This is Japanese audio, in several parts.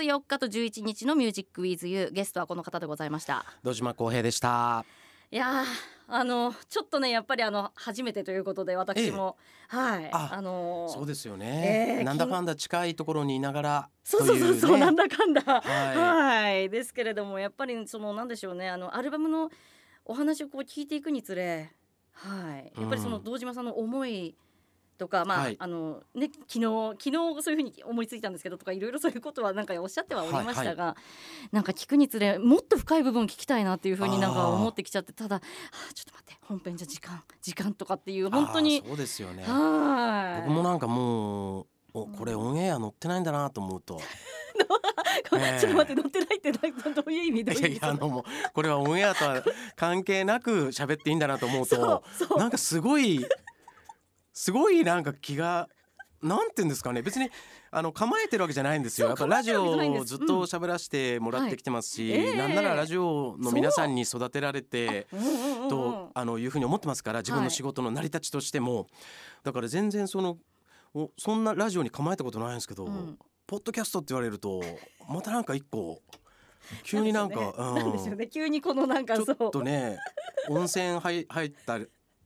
月4日と11日のミュージックウィズユーゲストはこの方でございました。堂島康平でした。いやあのちょっとねやっぱりあの初めてということで私も、ええ、はいあのそうですよね、えー、なんだかんだ近いところにいながら、そうそうそうそう、ね、なんだかんだ。はい、はい。ですけれどもやっぱりそのなんでしょうねあのアルバムのお話をこう聞いていくにつれはい。やっぱりその堂島さんの思い、うんとかまあ、はい、あのね昨日昨日そういうふうに思いついたんですけどとかいろいろそういうことはなんかおっしゃってはおりましたが、はいはい、なんか聞くにつれもっと深い部分聞きたいなっていうふうになんか思ってきちゃってただ、はあ、ちょっと待って本編じゃ時間時間とかっていう本当にそうですよね。はい。僕もなんかもうおこれオンエア載ってないんだなと思うと。ちょっと待って載ってないってどういう意味？どういう意味？いやあのもうこれはオンエアとは関係なく喋っていいんだなと思うとなんかすごいすごいなんか気がなんて言うんですかね。別にあの構えてるわけじゃないんですよ。やっぱラジオをずっと喋らせてもらってきてますし、うん。はい。なんならラジオの皆さんに育てられてとあのいうふうに思ってますから自分の仕事の成り立ちとしても、はい、だから全然そのそんなラジオに構えたことないんですけど、うん、ポッドキャストって言われるとまたなんか一個急になんか、ね、なんね。急にこのなんかちょっとね温泉入入った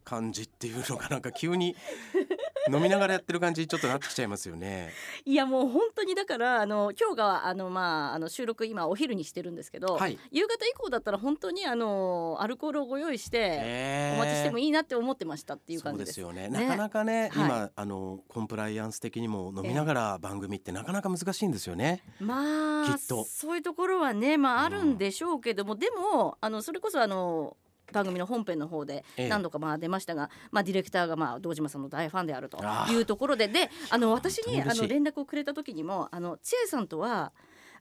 感じっていうのがなんか急に 飲みながらやってる感じちょっとなってきちゃいますよね。いやもう本当にだからあの今日があのまああの収録今お昼にしてるんですけど、はい、夕方以降だったら本当にあのアルコールをご用意してお待ちしてもいいなって思ってましたっていう感じです。そうですよね。ねなかなかね、はい、今あのコンプライアンス的にも飲みながら番組ってなかなか難しいんですよね。まあきっとそういうところはねまああるんでしょうけども、うん、でもあのそれこそあの番組の本編の方で何度かまあ出ましたが、まあ、ディレクターがまあ堂島さんの大ファンであるというところでであの私にあの連絡をくれた時にもあの千恵さんとは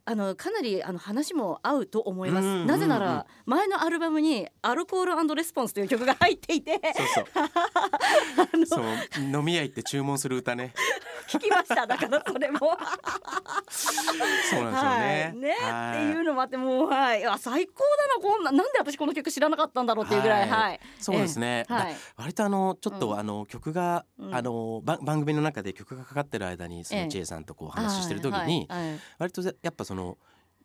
あのかなりあの話も合うと思います。なぜなら前のアルバムにアルコールレスポンスという曲が入っていて、そう 飲み屋行って注文する歌ね。聞きました。だからそれも。そうなんですよね。はい、ね、っていうのもあってもうはい。あ最高だなこんな。なんで私この曲知らなかったんだろうっていうぐらい、はい、そうですね。はい、割とあのちょっと、あの曲が、あの番組の中で曲がかかってる間にその千恵さんとこう話してる時に、割とやっぱその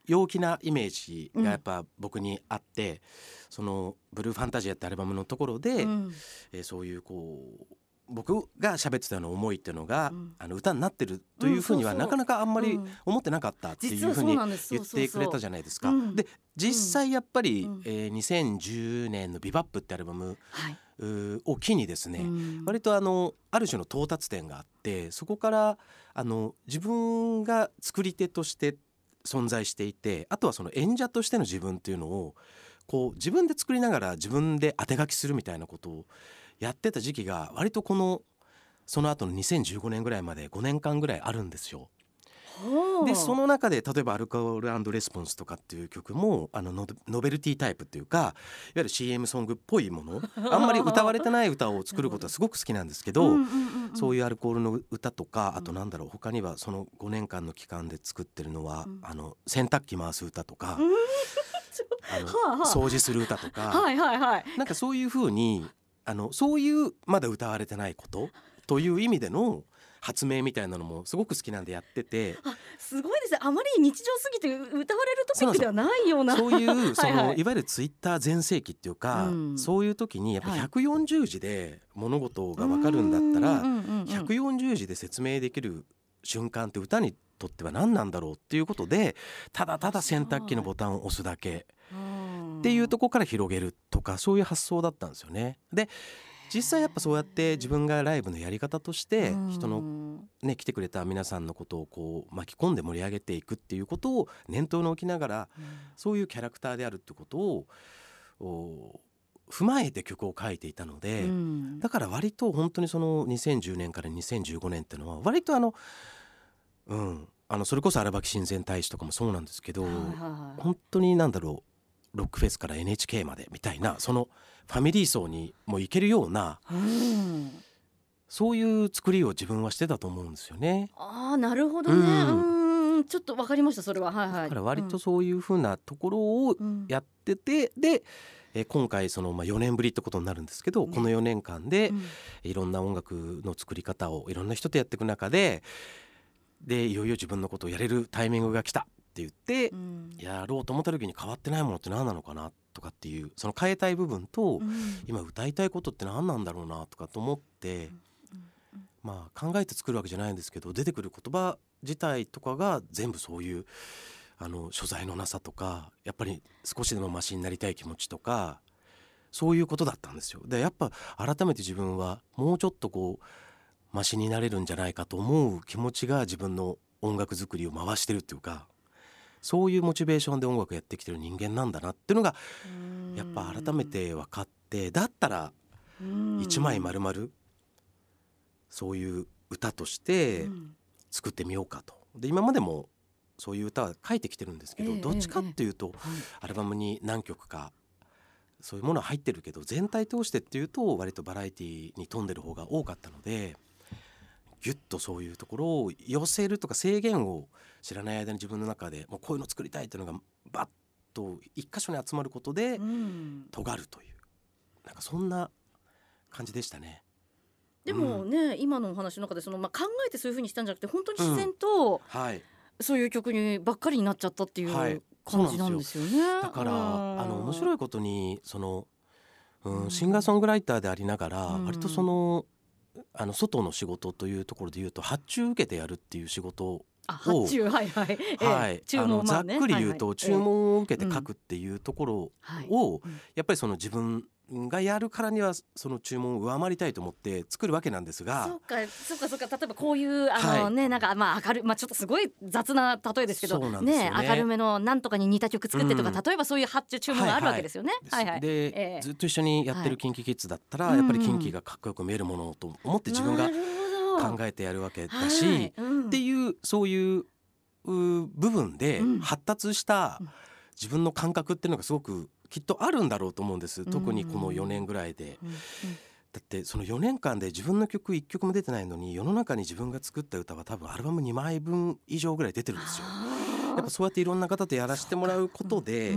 陽気なイメージがやっぱ僕にあって、うん、その「ブルーファンタジア」ってアルバムのところで、うん、えー、そういうこう僕が喋ってたような思いっていうのが、うん、あの歌になってるというふうにはなかなかあんまり思ってなかったっていうふうに言ってくれたじゃないですか。で実際やっぱり、うん、えー、2010年の「ビバップってアルバム、はい、を機にですね、うん、割とあのある種の到達点があってそこからあの自分が作り手として存在していてあとはその演者としての自分っていうのをこう自分で作りながら自分で当て書きするみたいなことをやってた時期が割とこのその後の2015年ぐらいまで5年間ぐらいあるんですよ。でその中で例えば「アルコールレスポンス」とかっていう曲もあのノベルティタイプっていうかいわゆる CM ソングっぽいもの あんまり歌われてない歌を作ることはすごく好きなんですけどそういうアルコールの歌とかあとなんだろう他にはその5年間の期間で作ってるのは、うん、あの洗濯機回す歌とか。あの掃除する歌とか、はいはいはい、なんかそういうふうにあのそういうまだ歌われてないことという意味での発明みたいなのもすごく好きなんでやってて。すごいですね。あまり日常すぎて歌われるトピックではないような。そういう そのはい、い。わゆるツイッター全盛期っていうか、うん、そういう時にやっぱ140字で物事が分かるんだったら、140字で説明できる瞬間って歌にとっては何なんだろうっていうことでただただ洗濯機のボタンを押すだけ。っていうとこから広げるとかそういう発想だったんですよね。で実際やっぱそうやって自分がライブのやり方として人のね来てくれた皆さんのことをこう巻き込んで盛り上げていくっていうことを念頭に置きながらそういうキャラクターであるってことを踏まえて曲を書いていたのでだから割と本当にその2010年から2015年っていうのは割とあのうんあのそれこそ荒牧親善大使とかもそうなんですけど本当に何だろうロックフェスから NHK までみたいなそのファミリー層にも行けるような、うん、そういう作りを自分はしてたと思うんですよね。あなるほどね、うん、ちょっと分かりましたそれは、はいはい、だから割とそういうふうなところをやってて、うん、でえ今回そのまあ4年ぶりってことになるんですけど、ね、この4年間でいろんな音楽の作り方をいろんな人とやっていく中ででいよいよ自分のことをやれるタイミングが来たっって言って、やろうと思った時に変わってないものって何なのかなとかっていうその変えたい部分と、今歌いたいことって何なんだろうなとかと思って、まあ考えて作るわけじゃないんですけど出てくる言葉自体とかが全部そういうあの所在のなさとかやっぱり少しでもマシになりたい気持ちとかそういうことだったんですよ。でやっぱ改めて自分はもうちょっとこうマシになれるんじゃないかと思う気持ちが自分の音楽作りを回してるっていうかそういうモチベーションで音楽やってきてる人間なんだなっていうのがやっぱ改めて分かってだったら一枚丸々そういう歌として作ってみようかと。で今までもそういう歌は書いてきてるんですけど、どっちかっていうと、アルバムに何曲かそういうものは入ってるけど全体通してっていうと割とバラエティーに富んでる方が多かったのでギュッとそういうところを寄せるとか制限を知らない間に自分の中でもうこういうの作りたいっていうのがバッと一箇所に集まることで尖るという、なんかそんな感じでしたね。でもね、うん、今のお話の中でその、まあ、考えてそういうふうにしたんじゃなくて本当に自然と、うんはい、そういう曲にばっかりになっちゃったっていう感じなんですよね。はい、だからあの面白いことにその、うん、シンガーソングライターでありながら、割とそのあの外の仕事というところで言うと発注受けてやるっていう仕事を発注はいはい、はい、あのざっくり言うと、注文を受けて書くっていうところを、やっぱりその自分がやるからにはその注文を上回りたいと思って作るわけなんですが。そうかそうかそうか。例えばこういうあの、はい、ねなんかまあ明るまあちょっとすごい雑な例えですけどね、ね、明るめのなんとかに似た曲作ってとか、うん、例えばそういう発注注文があるわけですよね。はいはい、で、えー、ずっと一緒にやってる KinKiKids だったら、はい、やっぱり KinKi がかっこよく見えるものと思って自分が考えてやるわけだし、はい。うん、っていうそういう部分で発達した自分の感覚っていうのがすごくきっとあるんだろうと思うんです。特にこの4年ぐらいで。だってその4年間で自分の曲1曲も出てないのに世の中に自分が作った歌は多分アルバム2枚分以上ぐらい出てるんですよ。やっぱそうやっていろんな方とやらせてもらうことで、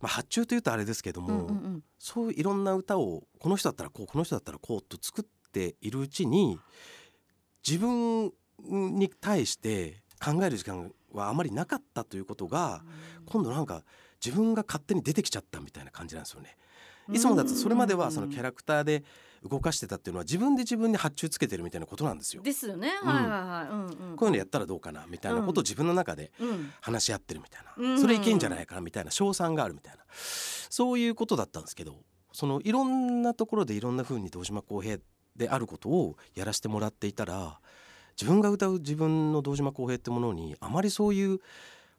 まあ、発注というとあれですけども、うんうん、そういういろんな歌をこの人だったらこうこの人だったらこうと作っているうちに自分に対して考える時間はあまりなかったということが、今度なんか自分が勝手に出てきちゃったみたいな感じなんですよね。いつもだとそれまではそのキャラクターで動かしてたっていうのは自分で自分に発注つけてるみたいなことなんですよ。ですよね。はいはいはい。うんうん、こういうのやったらどうかなみたいなことを自分の中で話し合ってるみたいな、うん、それいけんじゃないかなみたいな賞賛があるみたいなそういうことだったんですけどそのいろんなところでいろんな風に堂島康平であることをやらせてもらっていたら自分が歌う自分の堂島康平ってものにあまりそういう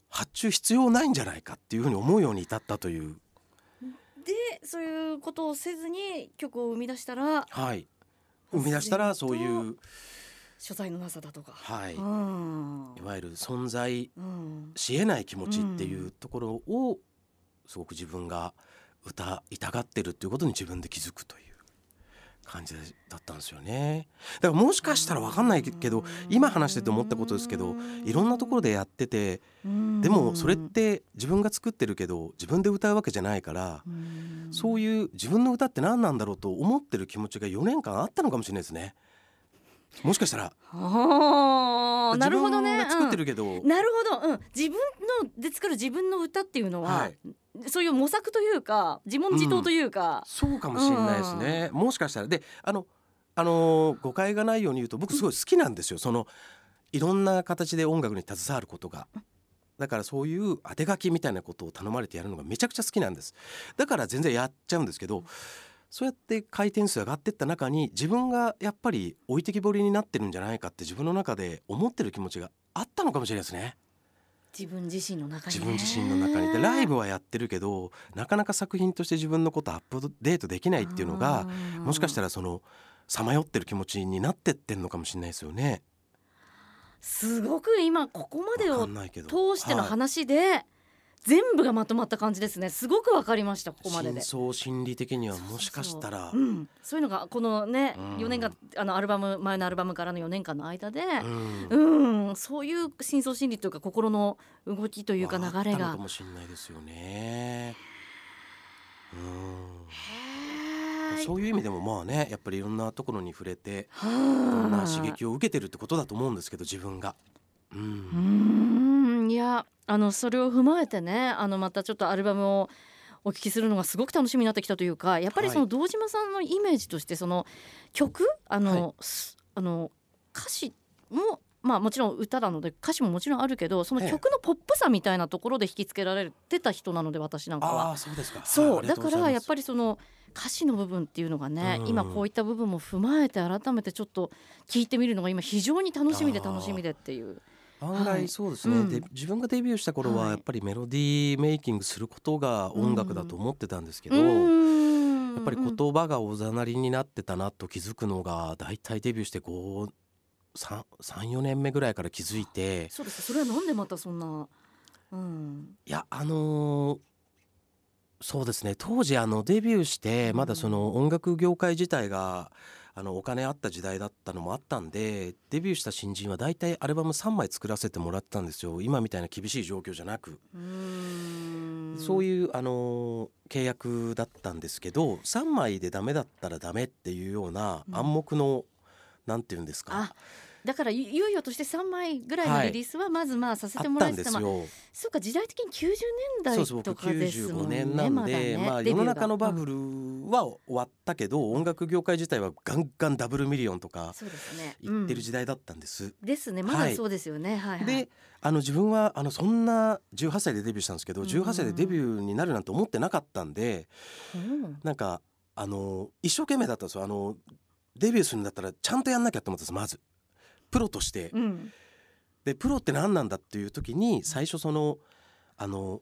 発注必要ないんじゃないかっていうふうに思うように至ったという。でそういうことをせずに曲を生み出したらはい。生み出したらそういう。所在のなさだとか、はい、いわゆる存在しえない気持ちっていうところをすごく自分が歌いたがってるっていうことに自分で気づくという。感じだったんですよね。だからもしかしたら分かんないけど今話してて思ったことですけどいろんなところでやっててでもそれって自分が作ってるけど自分で歌うわけじゃないからそういう自分の歌って何なんだろうと思ってる気持ちが4年間あったのかもしれないですね。もしかしたら。なるほどね。作ってるけど、うん、なるほど、うん、自分ので作る自分の歌っていうのは、はい、そういう模索というか自問自答というか、うん、そうかもしれないですね、もしかしたら。であのあの誤解がないように言うと僕すごい好きなんですよ、そのいろんな形で音楽に携わることが。だからそういう当て書きみたいなことを頼まれてやるのがめちゃくちゃ好きなんです。だから全然やっちゃうんですけど、そうやって回転数上がってった中に自分がやっぱり置いてきぼりになってるんじゃないかって自分の中で思ってる気持ちがあったのかもしれないですね。自分自身の中に、ね、自分自身の中に。でライブはやってるけどなかなか作品として自分のことアップデートできないっていうのがもしかしたらそのさまよってる気持ちになってってんのかもしれないですよね。すごく今ここまでを通しての話で、全部がまとまった感じですね。すごくわかりましたここまでで。真心理的にはもしかしたら。そう、うん、そう。いうのがこのね、うん、4年間あのアルバム前のアルバムからの4年間の間で、うん、うん、そういう深層心理というか心の動きというか流れが。かもしれないですよね。うん。そういう意味でもまあねやっぱりいろんなところに触れていろんな刺激を受けてるってことだと思うんですけど自分が。うん、うんいやあのそれを踏まえてねあのまたちょっとアルバムをお聞きするのがすごく楽しみになってきたというかやっぱりその堂島さんのイメージとしてその曲あの、はい、あの歌詞もまあもちろん歌なので歌詞ももちろんあるけどその曲のポップさみたいなところで引きつけられてた人なので私なんかは。そうですか。そうだからやっぱりその歌詞の部分っていうのがね、今こういった部分も踏まえて改めてちょっと聞いてみるのが今非常に楽しみで楽しみでっていう。案外そうですね、はいうん、で自分がデビューした頃はやっぱりメロディーメイキングすることが音楽だと思ってたんですけど、やっぱり言葉がおざなりになってたなと気づくのが大体デビューして34年目ぐらいから気づいてそうですそれはなんでまたそんな、うん、いやあのー、そうですね。当時あのデビューしてまだその音楽業界自体があのお金あった時代だったのもあったんでデビューした新人は大体アルバム3枚作らせてもらってたんですよ。今みたいな厳しい状況じゃなく。そういうあの契約だったんですけど3枚でダメだったらダメっていうような暗黙の、うん、なんていうんですかだからいよいよとして3枚ぐらいのリリースはまずまあさせてもらえてた、はい、まあ、そうか時代的に90年代とかですもんね。そうそう95年なんで、まあ、世の中のバブルは終わったけど、うん、音楽業界自体はガンガンダブルミリオンとか言ってる時代だったんです。うん、ですねまだそうですよね。はい、はい、であの自分はあのそんな18歳でデビューしたんですけど、うん、18歳でデビューになるなんて思ってなかったんで、うん、なんかあの一生懸命だったんですよ。あのデビューするんだったらちゃんとやんなきゃと思ったんですまず。プロとして、うん、でプロって何なんだっていう時に最初そのあの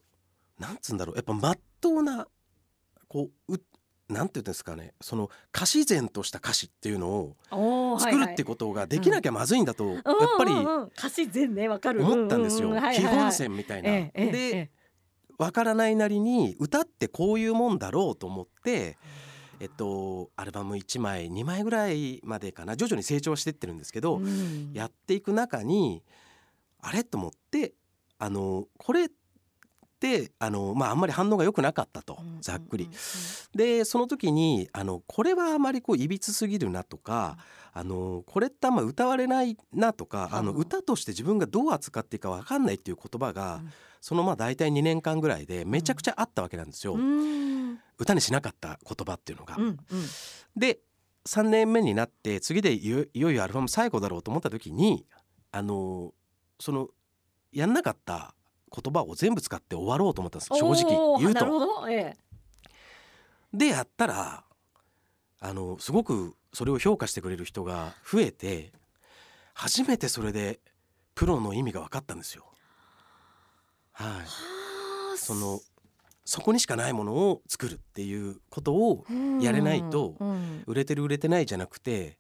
なんつうんだろうやっぱまっとうなこううなんていうんですかねその歌詞前とした歌詞っていうのを作るってことができなきゃまずいんだと、やっぱり歌詞前ねわかる。思ったんですよ、基本線みたいな。でわからないなりに歌ってこういうもんだろうと思って。えっと、アルバム1枚2枚ぐらいまでかな。徐々に成長してってるんですけど、うん、やっていく中にあれ？と思ってあのこれってあの、まあ、あんまり反応が良くなかったと、ざっくり。でその時にあのこれはあまりこういびつすぎるなとか、あのこれってあんま歌われないなとか、あ。の歌として自分がどう扱っていいか分かんないっていう言葉が、そのまあ大体2年間ぐらいでめちゃくちゃあったわけなんですよ。歌にしなかった言葉っていうのが。うんうん、で3年目になって次でいよいよアルバム最後だろうと思った時にあのそのやんなかった言葉を全部使って終わろうと思ったんです正直言うと。ええ、でやったらあのすごくそれを評価してくれる人が増えて初めてそれでプロの意味が分かったんですよ。はい、そのそこにしかないものを作るっていうことをやれないと売れてる売れてないじゃなくて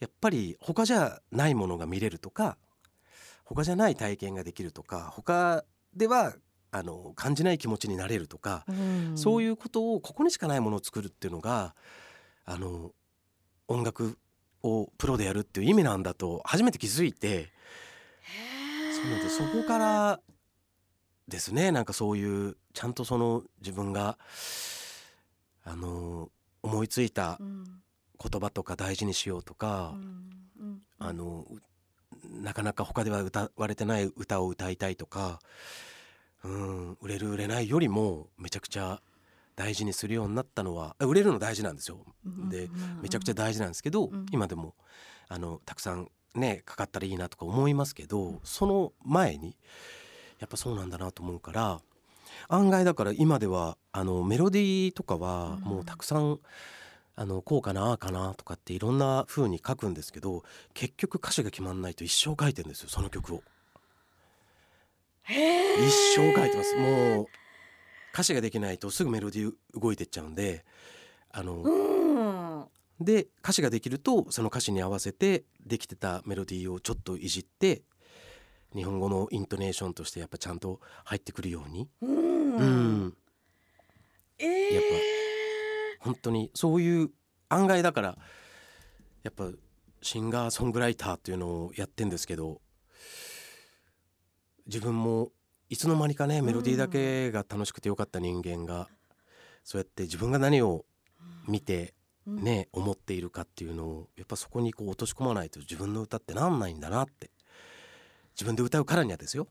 やっぱり他じゃないものが見れるとか他じゃない体験ができるとか他ではあの感じない気持ちになれるとかそういうことをここにしかないものを作るっていうのがあの音楽をプロでやるっていう意味なんだと初めて気づいてそうなんでそこからですね。なんかそういうちゃんとその自分があの思いついた言葉とか大事にしようとか、うん。うん、あのなかなか他では歌われてない歌を歌いたいとか、うん、売れる売れないよりもめちゃくちゃ大事にするようになったのは売れるの大事なんですよ。でめちゃくちゃ大事なんですけど、今でもあのたくさんねかかったらいいなとか思いますけどその前にやっぱそうなんだなと思うから案外だから今ではあのメロディーとかはもうたくさん、あのこうかなああかなとかっていろんな風に書くんですけど結局歌詞が決まんないと一生書いてるんですよその曲を。一生書いてます。もう歌詞ができないとすぐメロディー動いてっちゃうんであの、で歌詞ができるとその歌詞に合わせてできてたメロディーをちょっといじって日本語のイントネーションとしてやっぱちゃんと入ってくるように。うん、やっぱ本当にそういう案外だからやっぱシンガーソングライターっていうのをやってんですけど自分もいつの間にかねメロディーだけが楽しくてよかった人間が、そうやって自分が何を見てね、思っているかっていうのをやっぱそこにこう落とし込まないと自分の歌ってなんないんだなって自分で歌うからにはですよ、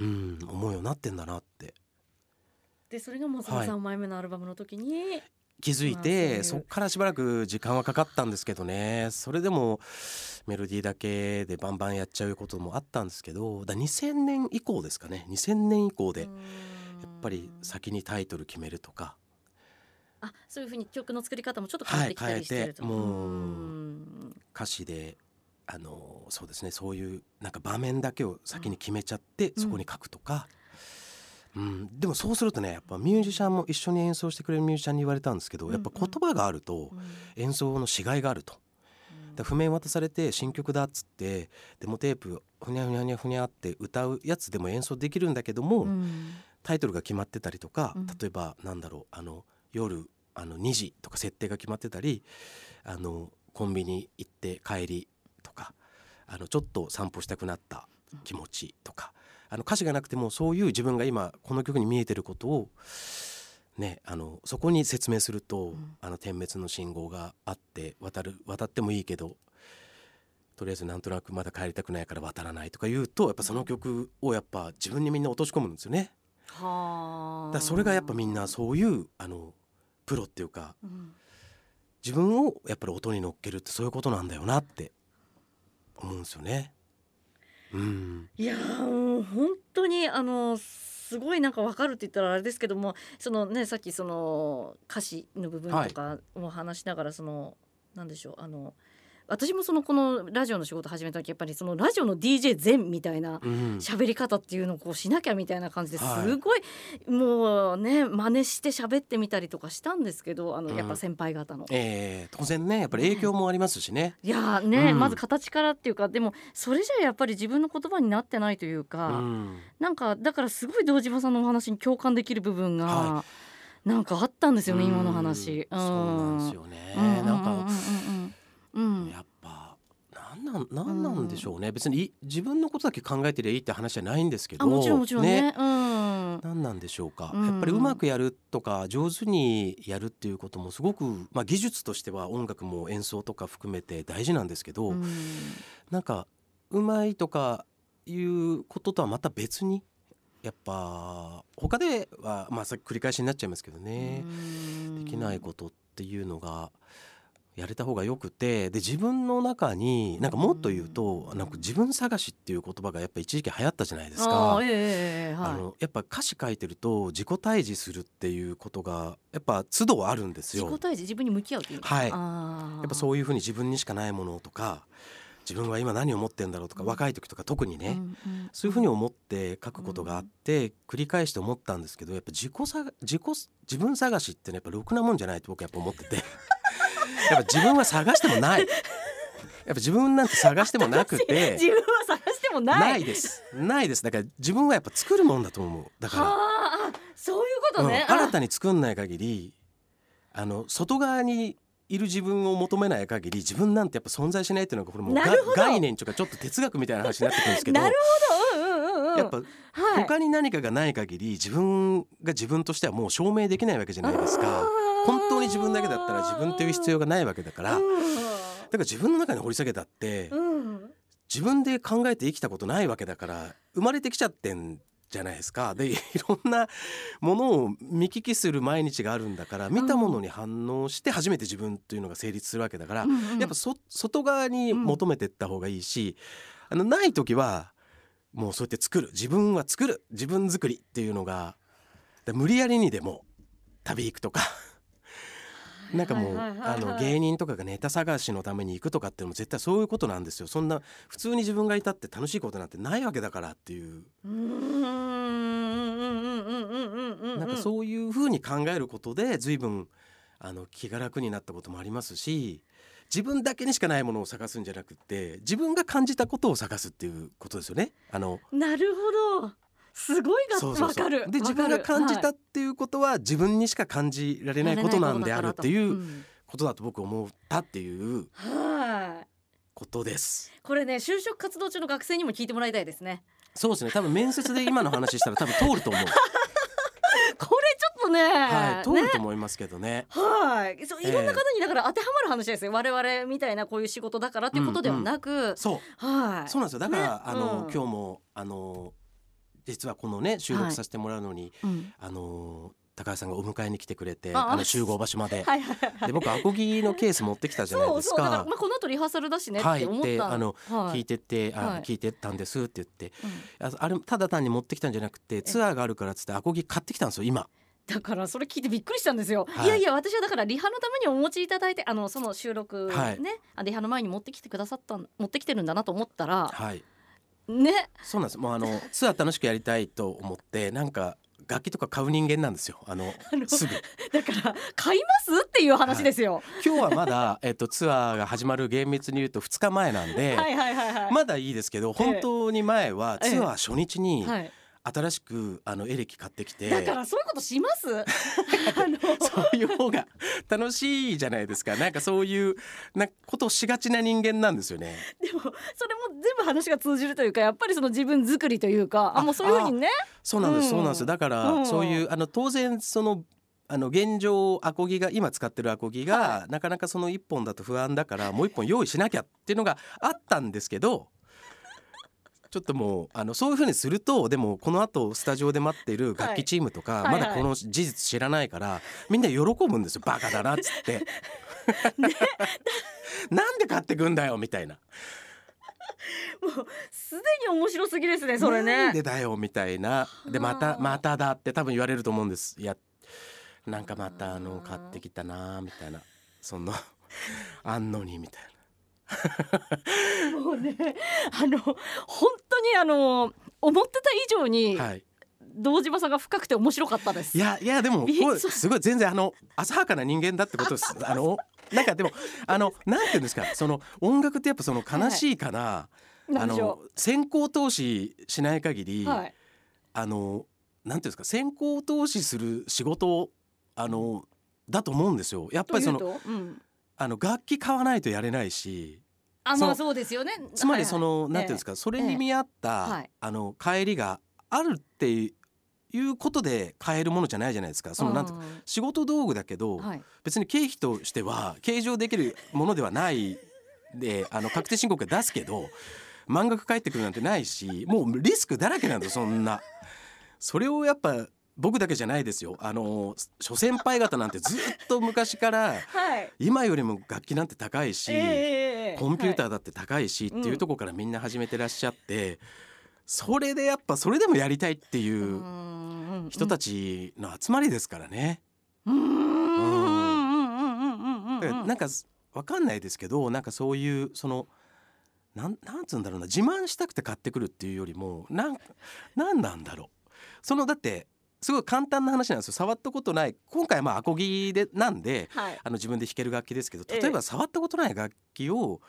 うん思うようになってんだなって。でそれがもうその3枚目のアルバムの時に、気づいてそこからしばらく時間はかかったんですけどね。それでもメロディーだけでバンバンやっちゃうこともあったんですけどだ2000年以降ですかね。2000年以降でやっぱり先にタイトル決めるとか。あそういうふうに曲の作り方もちょっと変わってきたりしてると、はい、もう歌詞であのそうですねそういうなんか場面だけを先に決めちゃって、そこに書くとか。うん、でもそうするとねやっぱミュージシャンも一緒に演奏してくれるミュージシャンに言われたんですけど、やっぱ言葉があると演奏のしがいがあると。で譜面渡されて新曲だっつってデモテープふにゃふにゃふにゃふにゃって歌うやつでも演奏できるんだけども、うん、タイトルが決まってたりとか、例えばなんだろうあの夜あの2時とか設定が決まってたりあのコンビニ行って帰りあのちょっと散歩したくなった気持ちとか、あの歌詞がなくてもそういう自分が今この曲に見えてることをね、あのそこに説明すると、うん、あの点滅の信号があって渡る渡ってもいいけどとりあえずなんとなくまだ帰りたくないから渡らないとか言うとやっぱその曲をやっぱ自分にみんな落とし込むんですよね。はだそれがやっぱみんなそういうあのプロっていうか、うん、自分をやっぱり音に乗っけるってそういうことなんだよなって思うんですよね。うん、いやもう本当にあのすごいなんか分かるって言ったらあれですけどもそのねさっきその歌詞の部分とかを話しながらその、はい、なんでしょうあの私もそのこのラジオの仕事始めた時やっぱりそのラジオの DJ 全みたいな喋り方っていうのをこうしなきゃみたいな感じです。ごいもうね真似して喋ってみたりとかしたんですけどあのやっぱ先輩方の、うん、えー、当然ねやっぱり影響もありますしね。いやね、うん、まず形からっていうかでもそれじゃやっぱり自分の言葉になってないというか、うん、なんかだからすごい堂島さんのお話に共感できる部分が。はい。なんかあったんですよね、今の話。うん、そうなんですよね。うんうんうんうん、なん、やっぱなんなんなんなんでしょうね、うん、別に自分のことだけ考えてりゃいいって話じゃないんですけどもちろんもちろんね。ね、うん、何なんでしょうか、うん、やっぱりうまくやるとか上手にやるっていうこともすごく、まあ、技術としては音楽も演奏とか含めて大事なんですけど、うん、なんかうまいとかいうこととはまた別にやっぱ他ではまあさっき繰り返しになっちゃいますけどね。できないことっていうのがやれた方がよくてで自分の中になんかもっと言うと、なんか自分探しっていう言葉がやっぱ一時期流行ったじゃないですか。あえーはい、あのやっぱ歌詞書いてると自己対峙するっていうことがやっぱ都度あるんですよ。自己対峙自分に向き合うっていうはい。やっぱそういうふうに自分にしかないものとか。自分は今何を持ってんだろうとか、若い時とか特にね、うんうん、そういうふうに思って書くことがあって、繰り返して思ったんですけどやっぱ自己さ自己自分探しってねやっぱろくなもんじゃないと僕やっぱ思っててやっぱ自分は探してもない。やっぱ自分なんて探してもなくて。自分は探してもない。ないです。ないです。だから自分はやっぱ作るもんだと思う。だから。あそういうことね、うん、新たに作んない限りあの外側にいる自分を求めない限り自分なんてやっぱ存在しないっていうのがこれもう概念とかちょっと哲学みたいな話になってくるんですけど。なるほど、やっぱ、他に何かがない限り自分が自分としてはもう証明できないわけじゃないですか。本当に自分だけだったら自分という必要がないわけだから、だから自分の中に掘り下げたって、自分で考えて生きたことないわけだから生まれてきちゃってんじゃないですか。でいろんなものを見聞きする毎日があるんだから見たものに反応して初めて自分というのが成立するわけだから、やっぱ外側に求めてった方がいいし、あのない時はもうそうやって作る。自分は作る。自分作りっていうのが無理やりにでも旅行くとか。なんかもうあの芸人とかがネタ探しのために行くとかっていうのも絶対そういうことなんですよ。そんな普通に自分がいたって楽しいことなんてないわけだからっていう。なんかそういうふうに考えることで随分あの気が楽になったこともありますし自分だけにしかないものを探すんじゃなくて自分が感じたことを探すっていうことですよね。あのなるほど。すごいがわかる。で自分が感じたっていうことは、自分にしか感じられないことなんであるっていうことだと僕思ったっていうことです。これね就職活動中の学生にも聞いてもらいたいですね。そうですね。多分面接で今の話したら多分通ると思う。これちょっとね、はい、通ると思いますけどね。はい、そういろんな方にだから当てはまる話ですよ。我々みたいなこういう仕事だからっていうことではなく、うんうん、そう、はい、そうなんですよ。だから、ね、あの、うん、今日もあの実はこのね収録させてもらうのに、はいうん、あの高橋さんがお迎えに来てくれてあの集合場所まで。はいはい、はい、で僕アコギのケース持ってきたじゃないですか。まあ、この後リハーサルだしねって思った、はい、であの、はい、聞いててあ、はい、聞いてたんですって言って、うん、あれただ単に持ってきたんじゃなくてツアーがあるからっつってアコギ買ってきたんですよ今。だからそれ聞いてびっくりしたんですよ、はい、いやいや私はだからリハのためにお持ちいただいてあのその収録ね、はい、リハの前に持ってきてくださった持ってきてるんだなと思ったら、はい、ね。そうなんです。もうあの ツアー楽しくやりたいと思ってなんか楽器とか買う人間なんですよ。あのすぐ。だから買いますっていう話ですよ、はい、今日はまだ、えっと、ツアーが始まる厳密に言うと2日前なんでまだいいですけど本当に前はツアー初日に、ええはい新しくあのエレキ買ってきて。だからそういうことします？そういう方が 楽しいじゃないですか。なんかそういうなことをしがちな人間なんですよね。でもそれも全部話が通じるというかやっぱりその自分作りというかあもうそういうふうにね。そうなんです、うん、そうなんです。だから、うん、そういうあの当然そのあの現状アコギが今使ってるアコギが、はい、なかなかその1本だと不安だからもう1本用意しなきゃっていうのがあったんですけどちょっともうあのそういうふうにするとでもこの後スタジオで待っている楽器チームとか、はい、まだこの事実知らないから、みんな喜ぶんですよバカだなっつって。なんで買ってくんだよみたいな。もうすでに面白すぎですねそれね。なんでだよみたいなでまたまただって多分言われると思うんです。いやなんかまたあの買ってきたなみたいなそのあんのにみたいな。もうねあの本当にあの思ってた以上に、はい、堂島さんが深くて面白かったです。いやいやでも すごい全然あの浅はかな人間だってことです。あのなんかでもあのなんていうんですか？その音楽ってやっぱその悲しいかな、はい、あの先行投資しない限り、はい、あのなんていうんですか？先行投資する仕事あのだと思うんですよ。やっぱりその、うん、あの楽器買わないとやれないしあまあそうですよね。つまりその、はいはい、なんていうんですか、それに見合った、えあの帰りがあるっていうことで買えるものじゃないじゃないですか。そのなんて仕事道具だけど、はい、別に経費としては計上できるものではないであの確定申告出すけど満額返ってくるなんてないしもうリスクだらけなんだそんな。それをやっぱ僕だけじゃないですよ。あの諸先輩方なんてずっと昔から、はい、今よりも楽器なんて高いし、えー、コンピューターだって高いし、はい、っていうとこからみんな始めてらっしゃって、うん、それでやっぱそれでもやりたいっていう人たちの集まりですからね。なんかわかんないですけどなんかそういうそのなんなんつうんだろうな自慢したくて買ってくるっていうよりもなんなんなんだろう。そのだってすごい簡単な話なんですよ。触ったことない。今回はまあアコギでなんで、はい、あの自分で弾ける楽器ですけど例えば触ったことない楽器を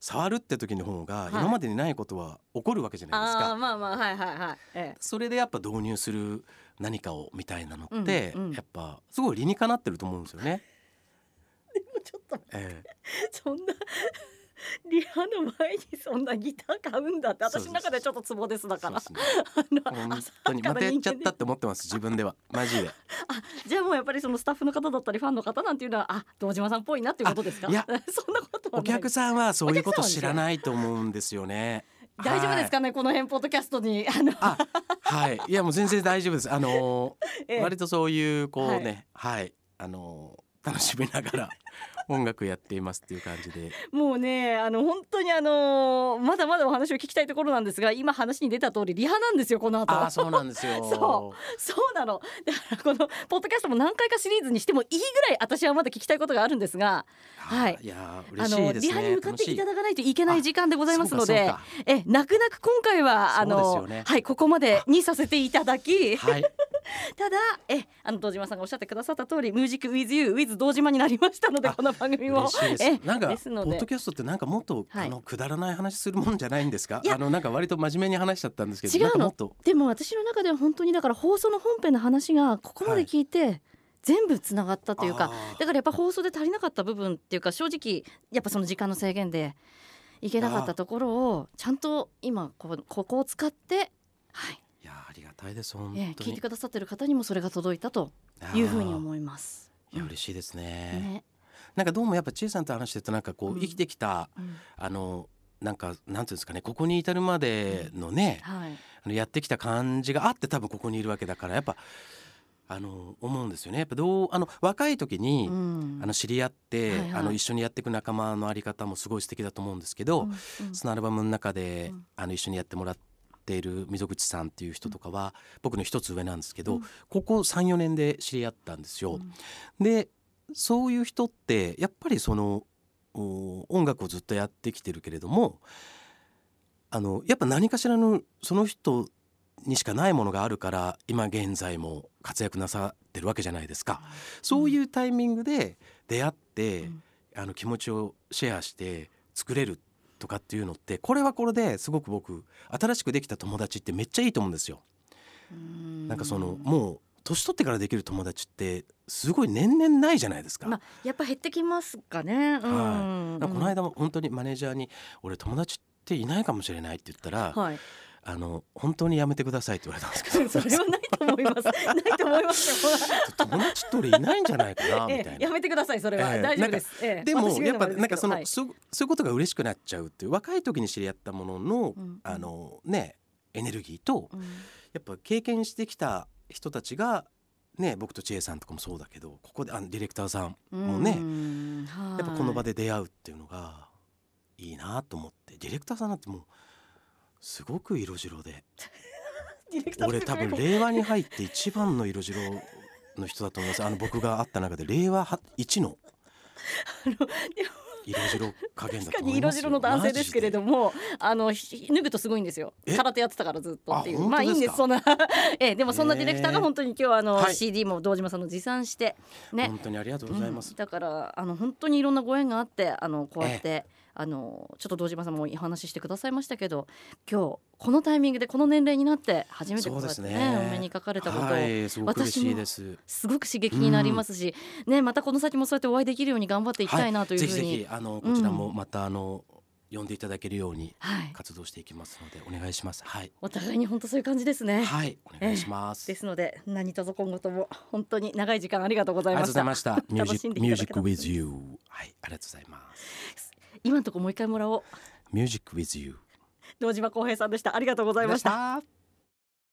触るって時の方が今までにないことは起こるわけじゃないですか。はい、まあまあはいはいはい、ええ、それでやっぱ導入する何かをみたいなのって、うんうん、やっぱすごい理にかなってると思うんですよね。でもちょっと、ええ、そんな リハの前にそんなギター買うんだって私の中でちょっとツボですだから。本当にまたやっちゃったって思ってます自分では。マジで。あじゃあもうやっぱりそのスタッフの方だったりファンの方なんていうのはあ堂島さんっぽいなっていうことですか？いや そんなことお客さんはそういうこと知らないと思うんですよね。大丈夫ですかね、はい、この辺ポッドキャストに。あの。はい。いやもう全然大丈夫です。あのーええ、割とそういうこうねはい、はい、あのー、楽しみながら音楽やっていますっていう感じで。もうねあの本当にあのまだまだお話を聞きたいところなんですが今話に出た通りリハなんですよこの後。あそうなんですよ。そうそうなの。だからこのポッドキャストも何回かシリーズにしてもいいぐらい私はまだ聞きたいことがあるんですがはい。いや嬉しいです、ね、リハに向かっていただかないといけない時間でございますのでえ泣く泣く今回はあの、ね、はいここまでにさせていただき、はい、ただえあの堂島さんがおっしゃってくださった通り「ミュージックウィズユーウィズ堂島」になりましたのでこの番組も。えなんかポッドキャストってなんかもっと、はい、あのくだらない話するもんじゃないんですか？あのなんか割と真面目に話しちゃったんですけど違うの。でも私の中では本当にだから放送の本編の話がここまで聞いて、はい。全部つながったというかだからやっぱ放送で足りなかった部分っていうか正直やっぱその時間の制限でいけなかったところをちゃんと今こここを使ってはい。いやありがたいです本当に、え聞いてくださってる方にもそれが届いたというふうに思います。いや嬉しいですね。ねなんかどうもやっぱ千恵さんと話してるとなんかこう生きてきた、うん、あのなんかなんていうんですかねここに至るまでのね、うん。はい、あのやってきた感じがあって多分ここにいるわけだからやっぱあの思うんですよね。やっぱどうあの若い時に、うん、あの知り合って、はいはい、あの一緒にやっていく仲間のあり方もすごい素敵だと思うんですけど、うん。うん、そのアルバムの中で、うん、あの一緒にやってもらっている溝口さんっていう人とかは、僕の一つ上なんですけど、うん、ここ34年で知り合ったんですよ。でそういう人ってやっぱりその音楽をずっとやってきてるけれどもあのやっぱ何かしらのその人にしかないものがあるから今現在も活躍なさってるわけじゃないですか、そういうタイミングで出会って、うん、あの気持ちをシェアして作れるとかっていうのってこれはこれですごく僕新しくできた友達ってめっちゃいいと思うんですよ。ん。なんかそのもう年取ってからできる友達ってすごい年々ないじゃないですか。まあ、やっぱ減ってきますかね。うん、はい、この間も本当にマネージャーに俺友達っていないかもしれないって言ったら、はい、あの本当にやめてくださいって言われたんですけど それはないと思います。ないと思います。友達って俺いないんじゃないかなみたいな、ええ、やめてくださいそれは、え、大丈夫です、え、でもやっぱなんかその、はい、そそういうことが嬉しくなっちゃうっていう若い時に知り合ったものの、うん、あのねエネルギーと、うん、やっぱ経験してきた人たちがね、僕と千恵さんとかもそうだけどここであディレクターさんもねやっぱこの場で出会うっていうのがいいなと思って。ディレクターさんなんてもうすごく色白で。俺多分令和に入って一番の色白の人だと思います。あの僕が会った中で令和一の色白加減だ確かに色白の男性ですけれどもあの脱ぐとすごいんですよ。空手やってたからずっとっていう。まあいいんですそんな。えでもそんなディレクターが本当に今日あの、はい、CD も堂島さんの持参してね。本当にありがとうございます、うん、だからあの本当にいろんなご縁があってあのこうやって、えーあのちょっと堂島さんもお話ししてくださいましたけど今日このタイミングでこの年齢になって初めてこうやってね、ね、お目にかかれたことを、はい、私もすごく刺激になりますし、うん、ねまたこの先もそうやってお会いできるように頑張っていきたいなというふうに、はい、ぜひぜひあのこちらもまた、あの呼んでいただけるように活動していきますので、お願いします。はい。お互いに本当そういう感じですね。はい、お願いします。えー、ですので何卒今後とも本当に長い時間ありがとうございました。ありがとうございました。ミュージック with you。はい、ありがとうございます。今のところもう一回もらおうミュージック with you 堂島康平さんでした。ありがとうございました。